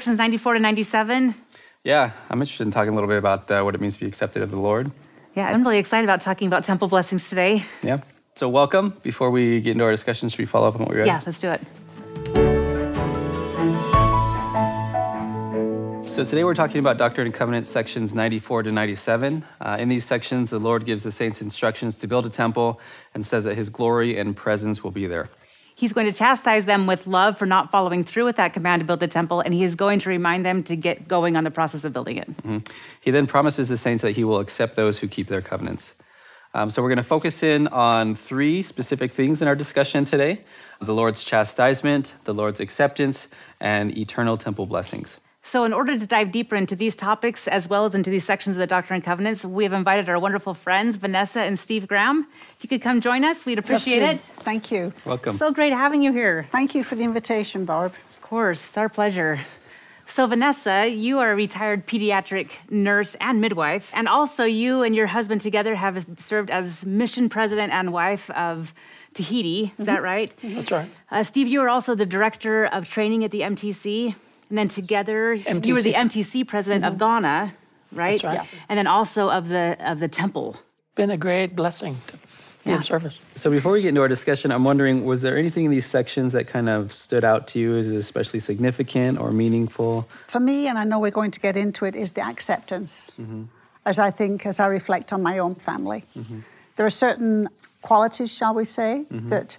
sections 94 to 97. Yeah, I'm interested in talking a little bit about uh, what it means to be accepted of the Lord. Yeah, I'm really excited about talking about temple blessings today. Yeah. So, welcome. Before we get into our discussion, should we follow up on what we read? Yeah, let's do it. So, today we're talking about Doctrine and Covenants sections 94 to 97. Uh, in these sections, the Lord gives the saints instructions to build a temple and says that his glory and presence will be there. He's going to chastise them with love for not following through with that command to build the temple, and he is going to remind them to get going on the process of building it. Mm-hmm. He then promises the saints that he will accept those who keep their covenants. Um, so, we're going to focus in on three specific things in our discussion today the Lord's chastisement, the Lord's acceptance, and eternal temple blessings. So, in order to dive deeper into these topics as well as into these sections of the Doctrine and Covenants, we have invited our wonderful friends, Vanessa and Steve Graham. If you could come join us, we'd appreciate it. Thank you. Welcome. So great having you here. Thank you for the invitation, Barb. Of course, it's our pleasure. So, Vanessa, you are a retired pediatric nurse and midwife, and also you and your husband together have served as mission president and wife of Tahiti. Is that right? That's right. Uh, Steve, you are also the director of training at the MTC. And then together, you were the MTC president of mm-hmm. Ghana, right? That's right. Yeah. And then also of the of the temple. Been a great blessing to be Yeah. in service. So before we get into our discussion, I'm wondering, was there anything in these sections that kind of stood out to you as especially significant or meaningful? For me, and I know we're going to get into it, is the acceptance. Mm-hmm. As I think, as I reflect on my own family, mm-hmm. there are certain qualities, shall we say, that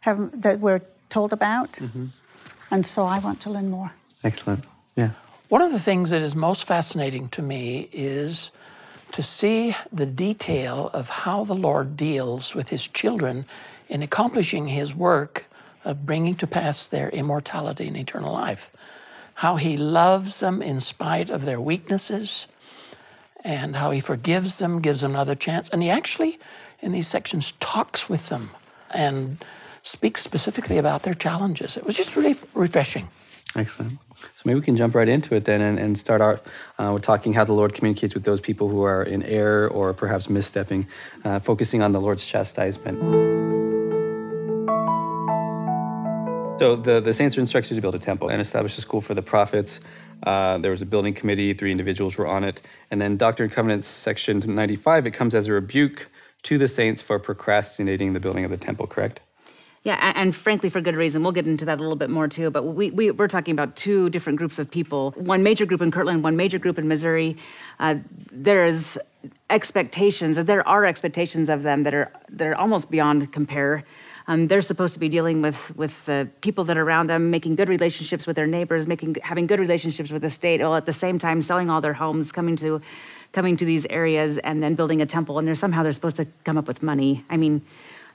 have that we're told about, and so I want to learn more. Excellent. Yeah. One of the things that is most fascinating to me is to see the detail of how the Lord deals with his children in accomplishing his work of bringing to pass their immortality and eternal life. How he loves them in spite of their weaknesses, and how he forgives them, gives them another chance. And he actually, in these sections, talks with them and speaks specifically about their challenges. It was just really refreshing. Excellent. So maybe we can jump right into it then and, and start out uh, with talking how the Lord communicates with those people who are in error or perhaps misstepping, uh, focusing on the Lord's chastisement. So the, the saints are instructed to build a temple and establish a school for the prophets. Uh, there was a building committee, three individuals were on it. And then Doctrine and Covenants, section 95, it comes as a rebuke to the saints for procrastinating the building of the temple, correct? Yeah, and frankly, for good reason. We'll get into that a little bit more too. But we, we, we're talking about two different groups of people one major group in Kirtland, one major group in Missouri. Uh, there's expectations, or there are expectations of them that are, that are almost beyond compare. Um, they're supposed to be dealing with, with the people that are around them, making good relationships with their neighbors, making having good relationships with the state, while at the same time selling all their homes, coming to coming to these areas, and then building a temple. And they're somehow they're supposed to come up with money. I mean,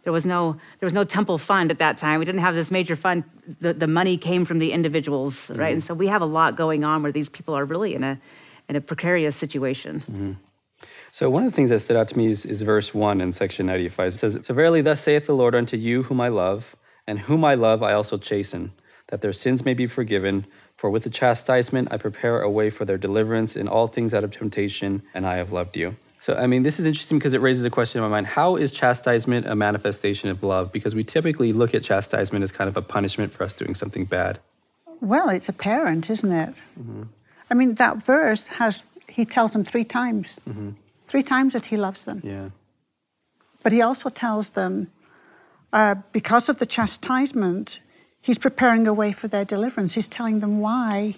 there was no there was no temple fund at that time. We didn't have this major fund. The, the money came from the individuals, mm-hmm. right? And so we have a lot going on where these people are really in a in a precarious situation. Mm-hmm. So one of the things that stood out to me is, is verse 1 in section 95. It says, So verily thus saith the Lord unto you whom I love, and whom I love I also chasten, that their sins may be forgiven. For with the chastisement I prepare a way for their deliverance in all things out of temptation, and I have loved you. So, I mean, this is interesting because it raises a question in my mind. How is chastisement a manifestation of love? Because we typically look at chastisement as kind of a punishment for us doing something bad. Well, it's apparent, isn't it? I mean, that verse has, he tells them three times, three times that he loves them. Yeah. But he also tells them, uh, because of the chastisement, he's preparing a way for their deliverance. He's telling them why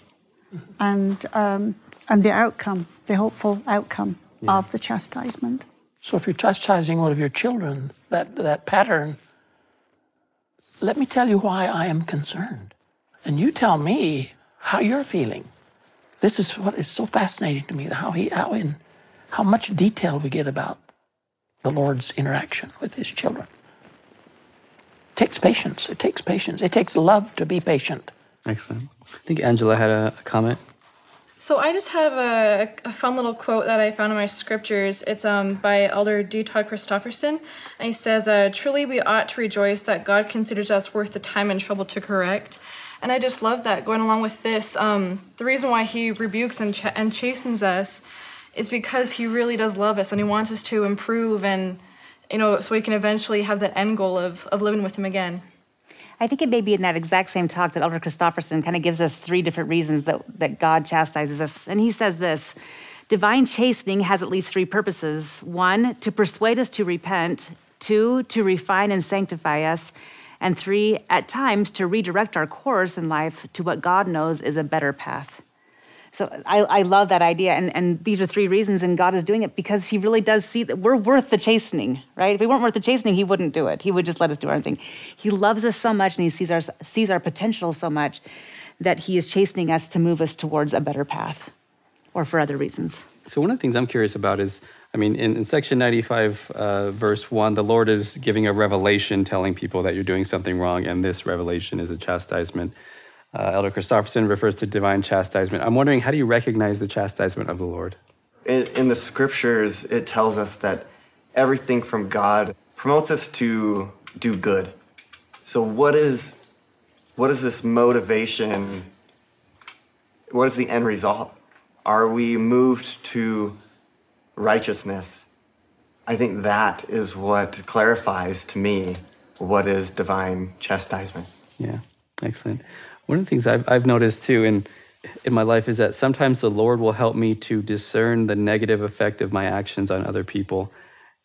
and, um, and the outcome, the hopeful outcome of the chastisement. So if you're chastising one of your children, that, that pattern, let me tell you why I am concerned. And you tell me how you're feeling. This is what is so fascinating to me, how he how in how much detail we get about the Lord's interaction with his children. It takes patience. It takes patience. It takes love to be patient. Excellent. I think Angela had a, a comment. So I just have a, a fun little quote that I found in my scriptures. It's um, by Elder D. Todd Christofferson, and he says, uh, "Truly, we ought to rejoice that God considers us worth the time and trouble to correct." And I just love that. Going along with this, um, the reason why He rebukes and, ch- and chastens us is because He really does love us, and He wants us to improve, and you know, so we can eventually have that end goal of of living with Him again. I think it may be in that exact same talk that Elder Christofferson kind of gives us three different reasons that, that God chastises us. And he says this Divine chastening has at least three purposes one, to persuade us to repent, two, to refine and sanctify us, and three, at times, to redirect our course in life to what God knows is a better path. So I, I love that idea. And, and these are three reasons, and God is doing it because He really does see that we're worth the chastening, right? If we weren't worth the chastening, He wouldn't do it. He would just let us do our own thing. He loves us so much and He sees our, sees our potential so much that He is chastening us to move us towards a better path or for other reasons. So, one of the things I'm curious about is I mean, in, in section 95, uh, verse 1, the Lord is giving a revelation telling people that you're doing something wrong, and this revelation is a chastisement. Uh, Elder Christofferson refers to divine chastisement. I'm wondering, how do you recognize the chastisement of the Lord? In, in the scriptures, it tells us that everything from God promotes us to do good. So, what is, what is this motivation? What is the end result? Are we moved to righteousness? I think that is what clarifies to me what is divine chastisement. Yeah, excellent. One of the things I've, I've noticed too in, in my life is that sometimes the Lord will help me to discern the negative effect of my actions on other people.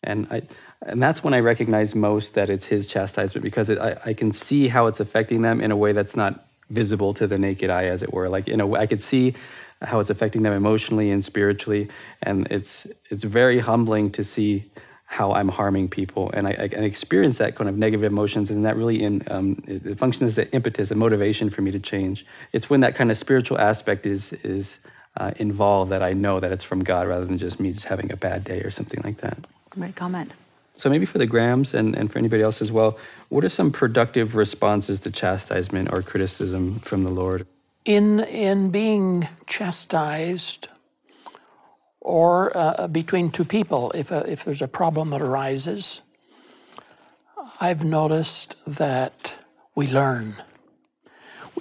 And I, and that's when I recognize most that it's His chastisement because it, I, I can see how it's affecting them in a way that's not visible to the naked eye, as it were. Like in a way, I could see how it's affecting them emotionally and spiritually, and it's it's very humbling to see how I'm harming people, and I, I can experience that kind of negative emotions, and that really in um, it, it, functions as an impetus, a motivation for me to change. It's when that kind of spiritual aspect is is uh, involved that I know that it's from God rather than just me just having a bad day or something like that. Great comment. So maybe for the Grahams and, and for anybody else as well, what are some productive responses to chastisement or criticism from the Lord? In in being chastised or uh, between two people, if, a, if there's a problem that arises, I've noticed that we learn.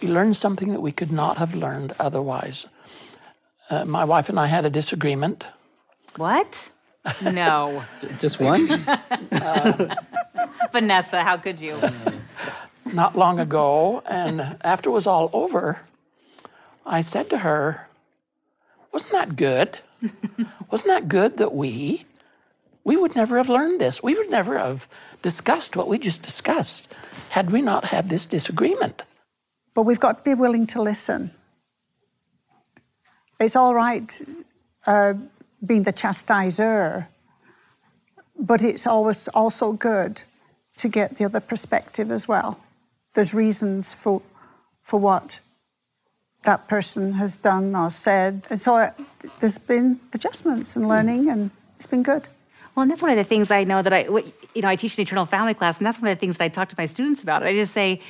We learn something that we could not have learned otherwise. Uh, my wife and I had a disagreement. What? No. Just one? uh, Vanessa, how could you? Not long ago, and after it was all over, I said to her, Wasn't that good? Wasn't that good that we, we would never have learned this. We would never have discussed what we just discussed had we not had this disagreement. But we've got to be willing to listen. It's all right uh, being the chastiser, but it's always also good to get the other perspective as well. There's reasons for, for what that person has done or said. And so there's been adjustments and learning, and it's been good. Well, and that's one of the things I know that I, you know, I teach an eternal family class, and that's one of the things that I talk to my students about. I just say,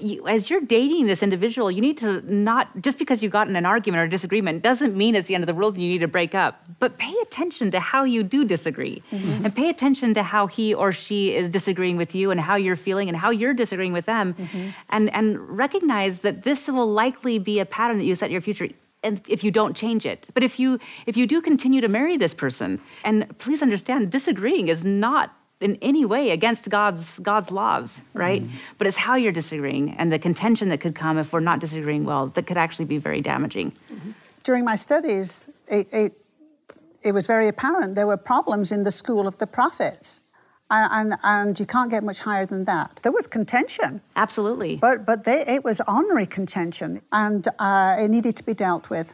you, as you're dating this individual, you need to not just because you got in an argument or a disagreement doesn't mean it's the end of the world and you need to break up. But pay attention to how you do disagree, mm-hmm. and pay attention to how he or she is disagreeing with you, and how you're feeling, and how you're disagreeing with them, mm-hmm. and and recognize that this will likely be a pattern that you set in your future if you don't change it but if you if you do continue to marry this person and please understand disagreeing is not in any way against God's God's laws, right? Mm-hmm. But it's how you're disagreeing and the contention that could come if we're not disagreeing well that could actually be very damaging. Mm-hmm. During my studies, it, it, it was very apparent there were problems in the school of the prophets. And, and, and, you can't get much higher than that. There was contention. Absolutely. But, but they, it was honorary contention, and uh, it needed to be dealt with.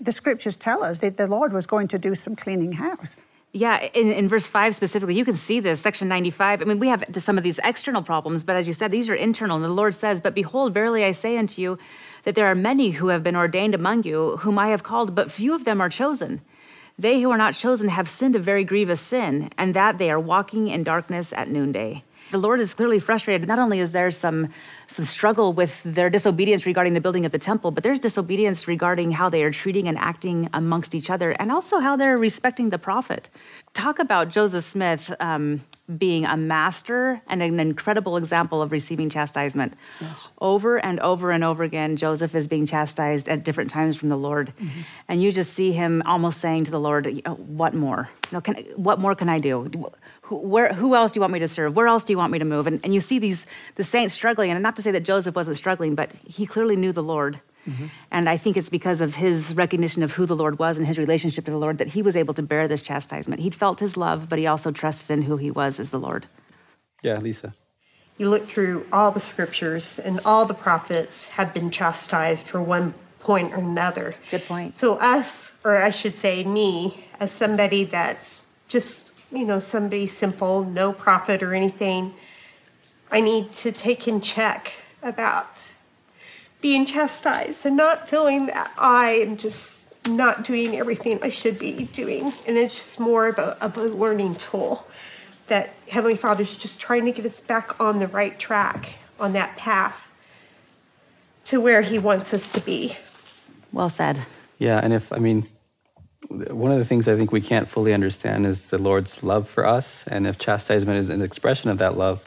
The scriptures tell us that the Lord was going to do some cleaning house. Yeah, in, in verse 5 specifically, you can see this, section 95. I mean, we have some of these external problems, but as you said, these are internal. And the Lord says, But behold, verily I say unto you, that there are many who have been ordained among you, whom I have called, but few of them are chosen. They who are not chosen have sinned a very grievous sin, and that they are walking in darkness at noonday the Lord is clearly frustrated. Not only is there some, some struggle with their disobedience regarding the building of the temple, but there's disobedience regarding how they are treating and acting amongst each other, and also how they're respecting the prophet. Talk about Joseph Smith um, being a master and an incredible example of receiving chastisement. Over and over and over again, Joseph is being chastised at different times from the Lord. And you just see him almost saying to the Lord, What more? You know, can, what more can I do? Who, where, who else do you want me to serve? Where else do you want me to move? And, and you see these the saints struggling. And not to say that Joseph wasn't struggling, but he clearly knew the Lord. Mm-hmm. And I think it's because of his recognition of who the Lord was and his relationship to the Lord that he was able to bear this chastisement. He felt his love, but he also trusted in who he was as the Lord. Yeah, Lisa. You look through all the scriptures, and all the prophets have been chastised for one point or another. Good point. So, us, or I should say, me, as somebody that's just, you know, somebody simple, no prophet or anything, I need to take in check about being chastised and not feeling that I am just not doing everything I should be doing. And it's just more of a, of a learning tool that Heavenly Father's just trying to get us back on the right track, on that path to where He wants us to be. Well said. Yeah, and if I mean, one of the things I think we can't fully understand is the Lord's love for us, and if chastisement is an expression of that love,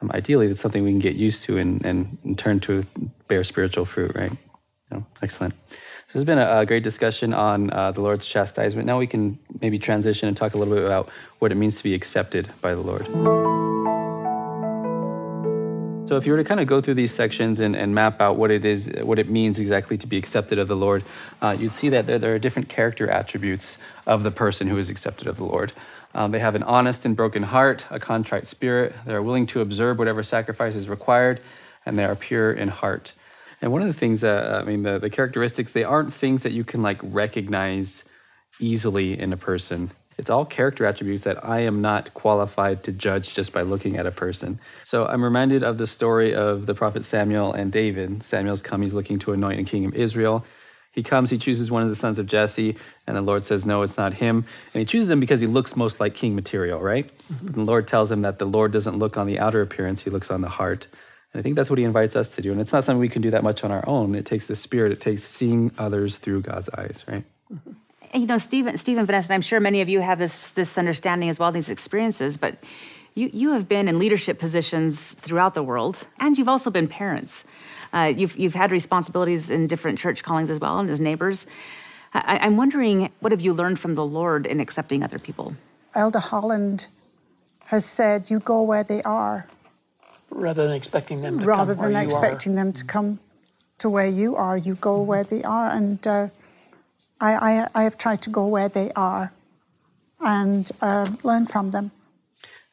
um, ideally it's something we can get used to and, and, and turn to bear spiritual fruit, right? You know, excellent. So this has been a, a great discussion on uh, the Lord's chastisement. Now we can maybe transition and talk a little bit about what it means to be accepted by the Lord. So if you were to kind of go through these sections and, and map out what it is, what it means exactly to be accepted of the Lord, uh, you'd see that there, there are different character attributes of the person who is accepted of the Lord. Um, they have an honest and broken heart, a contrite spirit. They are willing to observe whatever sacrifice is required, and they are pure in heart. And one of the things that I mean, the, the characteristics, they aren't things that you can like recognize easily in a person. It's all character attributes that I am not qualified to judge just by looking at a person. So I'm reminded of the story of the prophet Samuel and David. Samuel's come, he's looking to anoint a king of Israel. He comes, he chooses one of the sons of Jesse, and the Lord says, No, it's not him. And he chooses him because he looks most like king material, right? Mm-hmm. The Lord tells him that the Lord doesn't look on the outer appearance, he looks on the heart. And I think that's what he invites us to do. And it's not something we can do that much on our own. It takes the spirit, it takes seeing others through God's eyes, right? Mm-hmm. And, you know, Stephen, Stephen Vanessa, and I'm sure many of you have this this understanding as well, these experiences, but you, you have been in leadership positions throughout the world, and you've also been parents. Uh, you've, you've had responsibilities in different church callings as well, and as neighbors. I, I'm wondering, what have you learned from the Lord in accepting other people? Elder Holland has said, You go where they are, rather than expecting them to rather come where than you expecting are. them to come to where you are. You go where they are. And uh, I, I, I have tried to go where they are and uh, learn from them.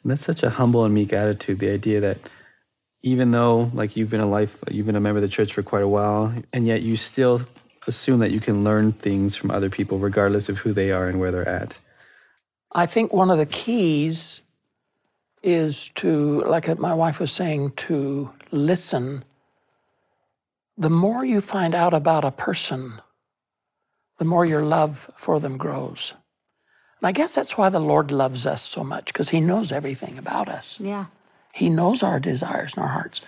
And that's such a humble and meek attitude. The idea that even though, like, you've been a life, you've been a member of the church for quite a while, and yet you still assume that you can learn things from other people, regardless of who they are and where they're at. I think one of the keys is to, like my wife was saying, to listen. The more you find out about a person, the more your love for them grows. And I guess that's why the Lord loves us so much, because He knows everything about us. Yeah. He knows our desires and our hearts.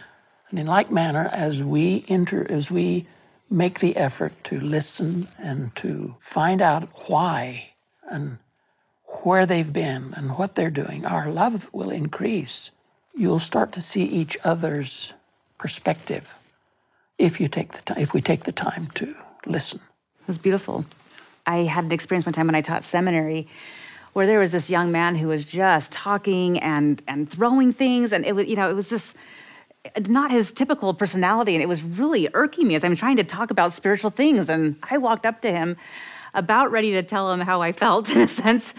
And in like manner, as we enter, as we make the effort to listen and to find out why and where they've been and what they're doing, our love will increase. You'll start to see each other's perspective if you take the time, if we take the time to listen. It was beautiful. I had an experience one time when I taught seminary where there was this young man who was just talking and and throwing things and it was you know it was just not his typical personality and it was really irking me as I'm trying to talk about spiritual things and I walked up to him about ready to tell him how I felt in a sense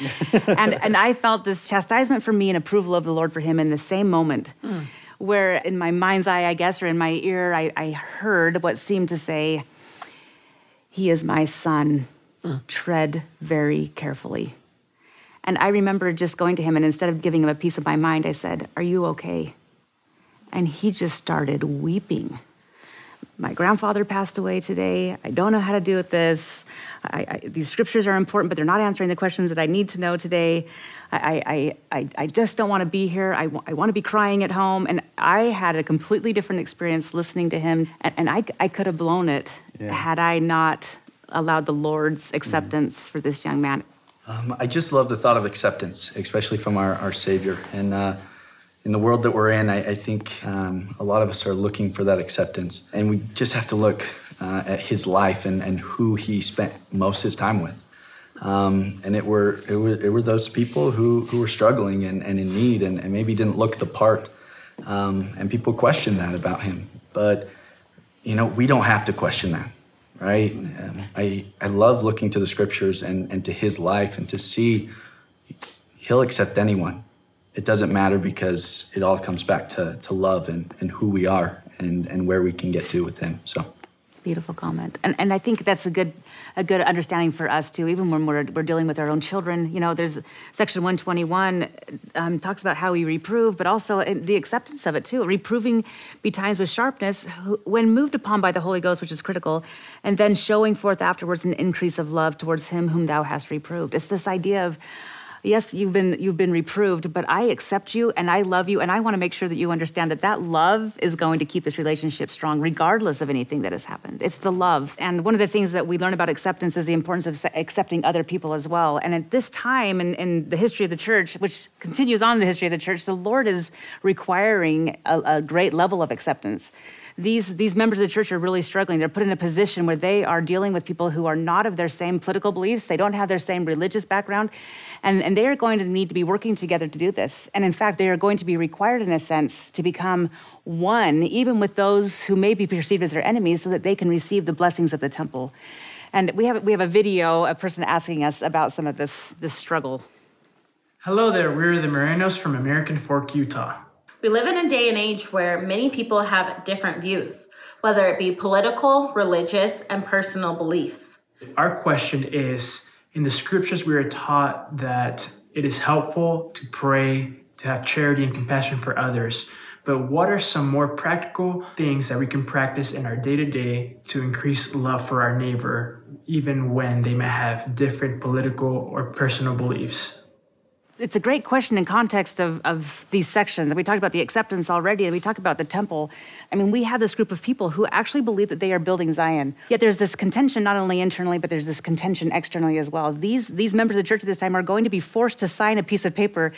and and I felt this chastisement for me and approval of the Lord for him in the same moment hmm. where in my mind's eye I guess or in my ear I, I heard what seemed to say he is my son. Tread very carefully. And I remember just going to him, and instead of giving him a piece of my mind, I said, Are you okay? And he just started weeping. My grandfather passed away today. I don't know how to do with this. I, I, these scriptures are important, but they're not answering the questions that I need to know today. I, I, I, I just don't want to be here. I, I want to be crying at home. And I had a completely different experience listening to him. And, and I, I could have blown it Yeah. had I not allowed the Lord's acceptance for this young man. Um, I just love the thought of acceptance, especially from our, our Savior. And uh, in the world that we're in, I, I think um, a lot of us are looking for that acceptance. And we just have to look uh, at his life and, and who he spent most his time with. Um, and it were, it were it were those people who, who were struggling and, and in need and, and maybe didn't look the part. Um, and people question that about him. But, you know, we don't have to question that, right? Um, I, I love looking to the scriptures and, and to his life and to see he'll accept anyone. It doesn't matter because it all comes back to, to love and, and who we are and, and where we can get to with him. So. Beautiful comment, and and I think that's a good a good understanding for us too. Even when we're we're dealing with our own children, you know, there's section 121 um, talks about how we reprove, but also the acceptance of it too. Reproving betimes with sharpness when moved upon by the Holy Ghost, which is critical, and then showing forth afterwards an increase of love towards him whom thou hast reproved. It's this idea of yes, you've been you've been reproved, but I accept you and I love you and I want to make sure that you understand that that love is going to keep this relationship strong regardless of anything that has happened. It's the love. And one of the things that we learn about acceptance is the importance of accepting other people as well. And at this time in, in the history of the church, which continues on in the history of the church, the Lord is requiring a, a great level of acceptance these these members of the church are really struggling. They're put in a position where they are dealing with people who are not of their same political beliefs. They don't have their same religious background, and, and they are going to need to be working together to do this. And in fact, they are going to be required, in a sense, to become one, even with those who may be perceived as their enemies, so that they can receive the blessings of the temple. And we have, we have a video, a person asking us about some of this, this struggle. Hello there, we're the Morenos from American Fork, Utah. We live in a day and age where many people have different views, whether it be political, religious, and personal beliefs. Our question is in the scriptures, we are taught that it is helpful to pray, to have charity and compassion for others. But what are some more practical things that we can practice in our day to day to increase love for our neighbor, even when they may have different political or personal beliefs? It's a great question in context of, of these sections. And we talked about the acceptance already, and we talked about the temple. I mean, we have this group of people who actually believe that they are building Zion. Yet there's this contention not only internally, but there's this contention externally as well. These, these members of the church at this time are going to be forced to sign a piece of paper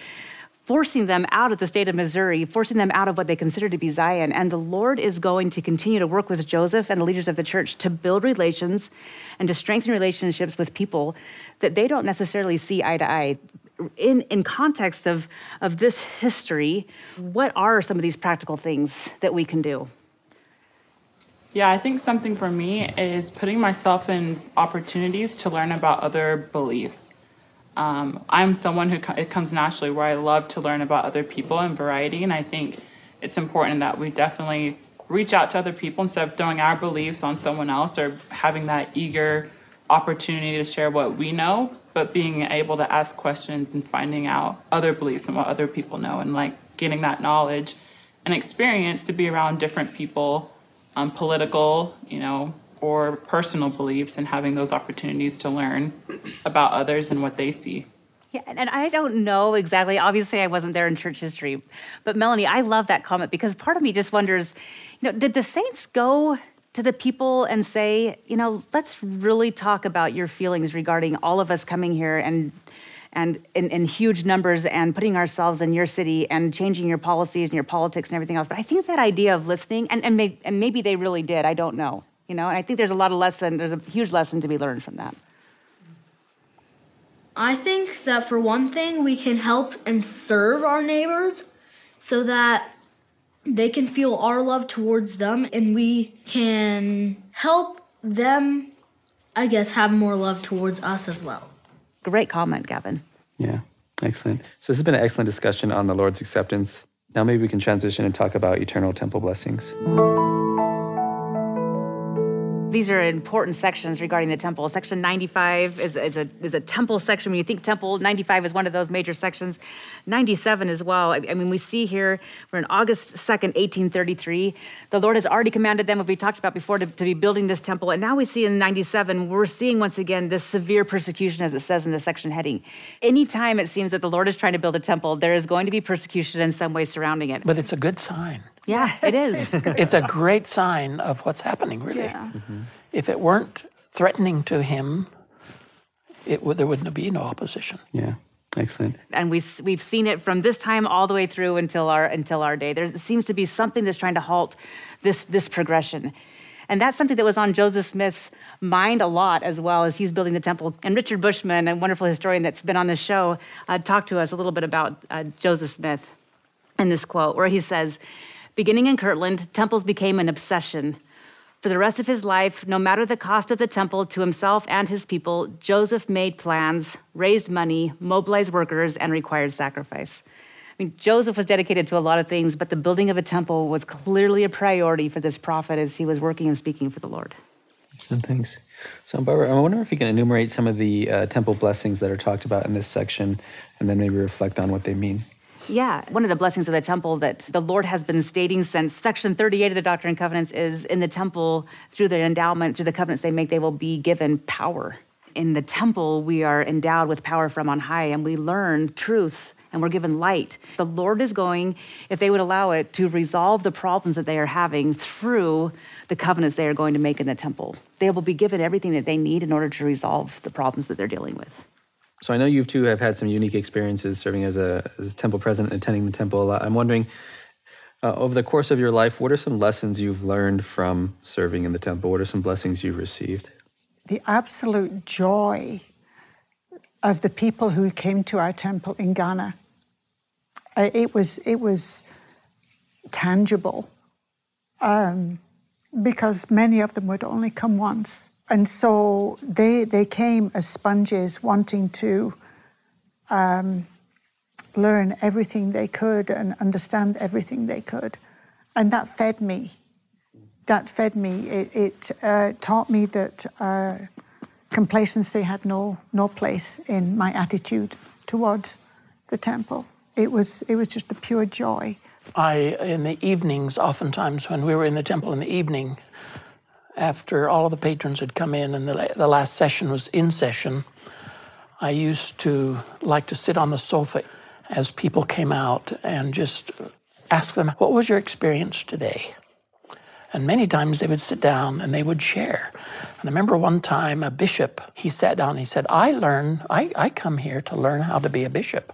forcing them out of the state of Missouri, forcing them out of what they consider to be Zion. And the Lord is going to continue to work with Joseph and the leaders of the church to build relations and to strengthen relationships with people that they don't necessarily see eye to eye in, in context of, of this history, what are some of these practical things that we can do? Yeah, I think something for me is putting myself in opportunities to learn about other beliefs. Um, I'm someone who it comes naturally where I love to learn about other people and variety, and I think it's important that we definitely reach out to other people instead of throwing our beliefs on someone else or having that eager opportunity to share what we know but being able to ask questions and finding out other beliefs and what other people know and like getting that knowledge and experience to be around different people um, political you know or personal beliefs and having those opportunities to learn about others and what they see yeah, and I don't know exactly. Obviously, I wasn't there in church history, but Melanie, I love that comment because part of me just wonders, you know, did the saints go to the people and say, you know, let's really talk about your feelings regarding all of us coming here and and in, huge numbers and putting ourselves in your city and changing your policies and your politics and everything else. But I think that idea of listening, and, and, may, and maybe they really did, I don't know. You know, and I think there's a lot of lesson, there's a huge lesson to be learned from that. I think that for one thing, we can help and serve our neighbors so that they can feel our love towards them and we can help them, I guess, have more love towards us as well. Great comment, Gavin. Yeah, excellent. So, this has been an excellent discussion on the Lord's acceptance. Now, maybe we can transition and talk about eternal temple blessings these are important sections regarding the temple. Section 95 is, is, a, is a temple section. When you think temple, 95 is one of those major sections. 97 as well. I, I mean, we see here, we're in August 2nd, 1833. The Lord has already commanded them, what we talked about before, to, to be building this temple. And now we see in 97, we're seeing once again this severe persecution, as it says in the section heading. Anytime it seems that the Lord is trying to build a temple, there is going to be persecution in some way surrounding it. But it's a good sign. Yeah, it is. it's a great sign of what's happening, really. Yeah. Mm-hmm. If it weren't threatening to him, it would, there wouldn't be no opposition. Yeah. Excellent. And we we've seen it from this time all the way through until our, until our day. There seems to be something that's trying to halt this, this progression. And that's something that was on Joseph Smith's mind a lot as well as he's building the temple. And Richard Bushman, a wonderful historian that's been on the show, uh, talked to us a little bit about uh, Joseph Smith in this quote, where he says, Beginning in Kirtland, temples became an obsession. For the rest of his life, no matter the cost of the temple to himself and his people, Joseph made plans, raised money, mobilized workers, and required sacrifice. I mean, Joseph was dedicated to a lot of things, but the building of a temple was clearly a priority for this prophet as he was working and speaking for the Lord. Excellent. Thanks. So, Barbara, I wonder if you can enumerate some of the uh, temple blessings that are talked about in this section and then maybe reflect on what they mean. Yeah, one of the blessings of the temple that the Lord has been stating since section 38 of the Doctrine and Covenants is in the temple, through their endowment, through the covenants they make, they will be given power. In the temple, we are endowed with power from on high and we learn truth and we're given light. The Lord is going, if they would allow it, to resolve the problems that they are having through the covenants they are going to make in the temple. They will be given everything that they need in order to resolve the problems that they're dealing with. So, I know you two have had some unique experiences serving as a, as a temple president, attending the temple a lot. I'm wondering, uh, over the course of your life, what are some lessons you've learned from serving in the temple? What are some blessings you've received? The absolute joy of the people who came to our temple in Ghana. Uh, It was, it was tangible um, because many of them would only come once. And so they, they came as sponges wanting to um, learn everything they could and understand everything they could. And that fed me. That fed me. It, it uh, taught me that uh, complacency had no, no place in my attitude towards the temple. It was, it was just the pure joy. I, in the evenings, oftentimes when we were in the temple in the evening, after all of the patrons had come in and the, the last session was in session, I used to like to sit on the sofa as people came out and just ask them, What was your experience today? And many times they would sit down and they would share. And I remember one time a bishop, he sat down and he said, I learn, I, I come here to learn how to be a bishop.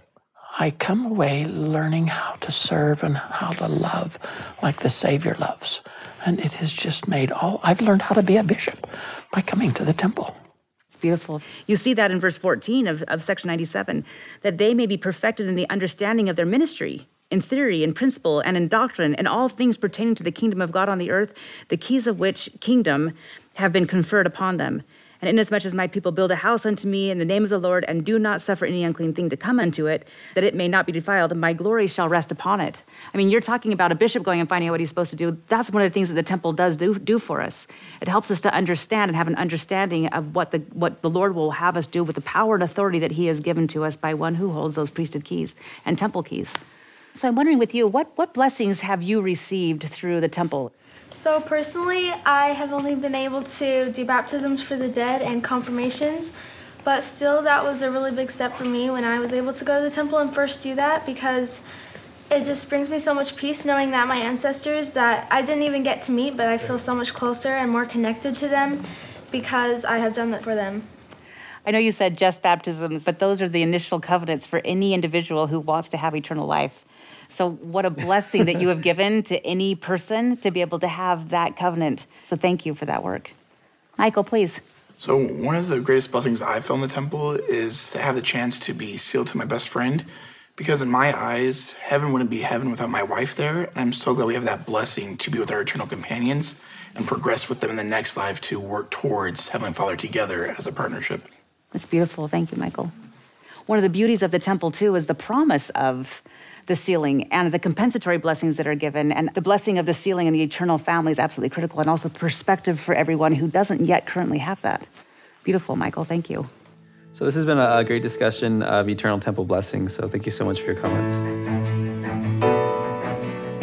I come away learning how to serve and how to love like the Savior loves. And it has just made all, I've learned how to be a bishop by coming to the temple. It's beautiful. You see that in verse 14 of, of section 97 that they may be perfected in the understanding of their ministry, in theory, in principle, and in doctrine, and all things pertaining to the kingdom of God on the earth, the keys of which kingdom have been conferred upon them. And inasmuch as my people build a house unto me in the name of the Lord, and do not suffer any unclean thing to come unto it, that it may not be defiled, my glory shall rest upon it. I mean, you're talking about a bishop going and finding out what he's supposed to do. That's one of the things that the temple does do, do for us. It helps us to understand and have an understanding of what the, what the Lord will have us do with the power and authority that he has given to us by one who holds those priesthood keys and temple keys. So I'm wondering with you, what, what blessings have you received through the temple? So, personally, I have only been able to do baptisms for the dead and confirmations, but still, that was a really big step for me when I was able to go to the temple and first do that because it just brings me so much peace knowing that my ancestors that I didn't even get to meet, but I feel so much closer and more connected to them because I have done that for them. I know you said just baptisms, but those are the initial covenants for any individual who wants to have eternal life. So, what a blessing that you have given to any person to be able to have that covenant. So, thank you for that work. Michael, please. So, one of the greatest blessings I've felt in the temple is to have the chance to be sealed to my best friend. Because in my eyes, heaven wouldn't be heaven without my wife there. And I'm so glad we have that blessing to be with our eternal companions and progress with them in the next life to work towards Heavenly Father together as a partnership. That's beautiful. Thank you, Michael. One of the beauties of the temple, too, is the promise of the sealing and the compensatory blessings that are given. And the blessing of the sealing and the eternal family is absolutely critical, and also perspective for everyone who doesn't yet currently have that. Beautiful, Michael. Thank you. So, this has been a, a great discussion of eternal temple blessings. So, thank you so much for your comments.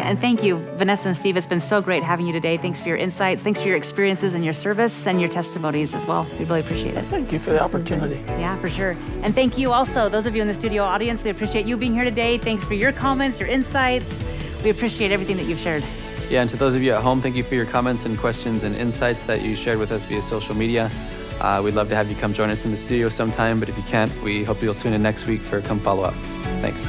And thank you, Vanessa and Steve. It's been so great having you today. Thanks for your insights. Thanks for your experiences and your service and your testimonies as well. We really appreciate it. Thank you for the opportunity. Yeah, for sure. And thank you also, those of you in the studio audience. We appreciate you being here today. Thanks for your comments, your insights. We appreciate everything that you've shared. Yeah, and to those of you at home, thank you for your comments and questions and insights that you shared with us via social media. Uh, we'd love to have you come join us in the studio sometime, but if you can't, we hope you'll tune in next week for Come Follow Up. Thanks.